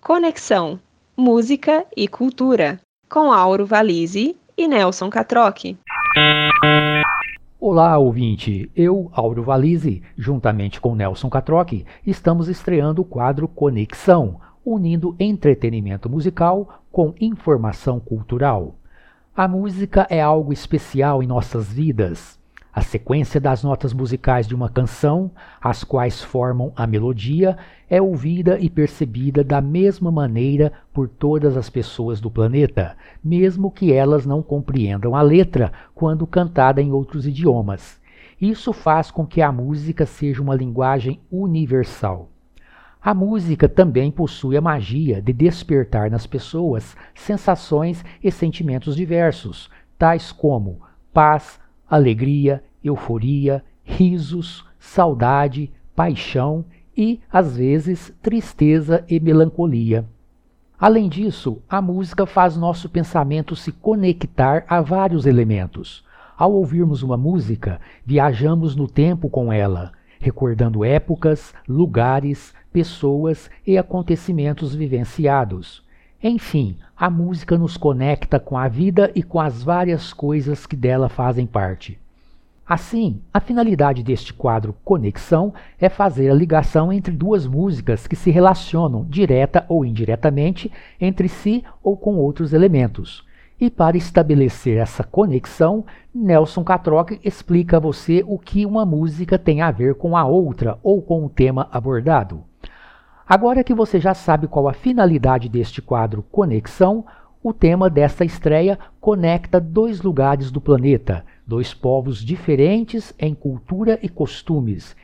Conexão Música e Cultura com Auro Valise e Nelson Catroque. Olá, ouvinte! Eu, Auro Valise, juntamente com Nelson Catroque, estamos estreando o quadro Conexão, unindo entretenimento musical com informação cultural. A música é algo especial em nossas vidas. A sequência das notas musicais de uma canção, as quais formam a melodia, é ouvida e percebida da mesma maneira por todas as pessoas do planeta, mesmo que elas não compreendam a letra quando cantada em outros idiomas. Isso faz com que a música seja uma linguagem universal. A música também possui a magia de despertar nas pessoas sensações e sentimentos diversos, tais como paz, alegria, euforia, risos, saudade, paixão e, às vezes, tristeza e melancolia. Além disso, a música faz nosso pensamento se conectar a vários elementos. Ao ouvirmos uma música, viajamos no tempo com ela, recordando épocas, lugares, pessoas e acontecimentos vivenciados. Enfim, a música nos conecta com a vida e com as várias coisas que dela fazem parte. Assim, a finalidade deste quadro Conexão é fazer a ligação entre duas músicas que se relacionam direta ou indiretamente entre si ou com outros elementos. E para estabelecer essa conexão, Nelson Catroque explica a você o que uma música tem a ver com a outra ou com o tema abordado. Agora que você já sabe qual a finalidade deste quadro Conexão, o tema desta estreia conecta dois lugares do planeta, dois povos diferentes em cultura e costumes,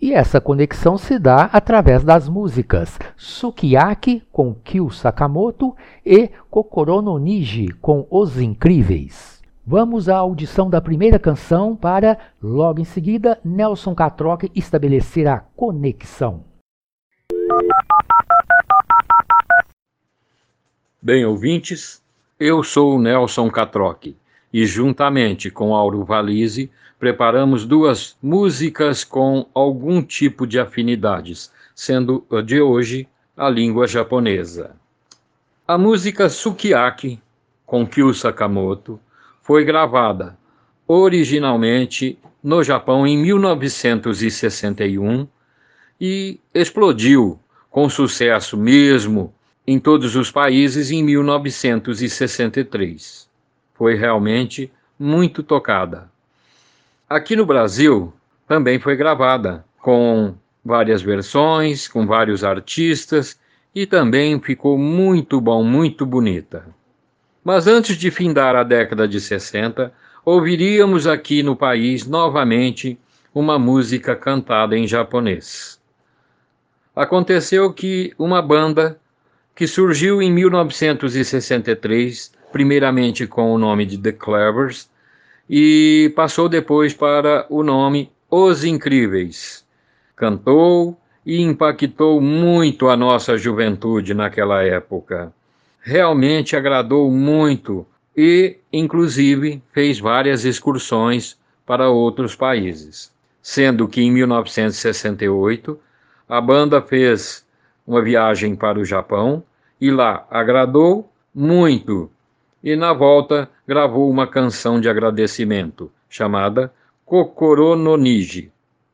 e essa conexão se dá através das músicas Sukiyaki com Kyu Sakamoto e Kokoro Niji com Os Incríveis. Vamos à audição da primeira canção para, logo em seguida, Nelson Catroque estabelecer a conexão. Bem, ouvintes, eu sou Nelson Catroque e, juntamente com Auro Valise, preparamos duas músicas com algum tipo de afinidades, sendo a de hoje a língua japonesa. A música Sukiyaki, com Kyu Sakamoto, foi gravada originalmente no Japão em 1961 e explodiu com sucesso mesmo em todos os países em 1963. Foi realmente muito tocada. Aqui no Brasil também foi gravada com várias versões, com vários artistas e também ficou muito bom, muito bonita. Mas antes de findar a década de 60, ouviríamos aqui no país novamente uma música cantada em japonês. Aconteceu que uma banda que surgiu em 1963, primeiramente com o nome de The Clevers, e passou depois para o nome Os Incríveis. Cantou e impactou muito a nossa juventude naquela época. Realmente agradou muito e, inclusive, fez várias excursões para outros países. Sendo que em 1968 a banda fez uma viagem para o Japão e lá agradou muito e na volta gravou uma canção de agradecimento chamada Kokoro no Niji,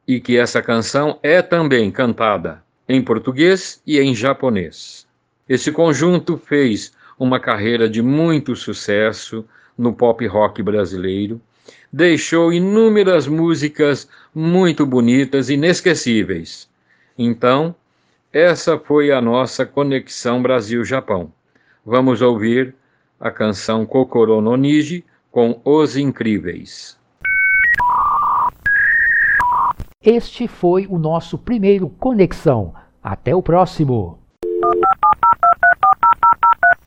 e que essa canção é também cantada em português e em japonês. Esse conjunto fez uma carreira de muito sucesso no pop rock brasileiro, deixou inúmeras músicas muito bonitas inesquecíveis. Então, essa foi a nossa conexão Brasil-Japão. Vamos ouvir a canção Kokoro no Niji com Os Incríveis. Este foi o nosso primeiro Conexão. Até o próximo!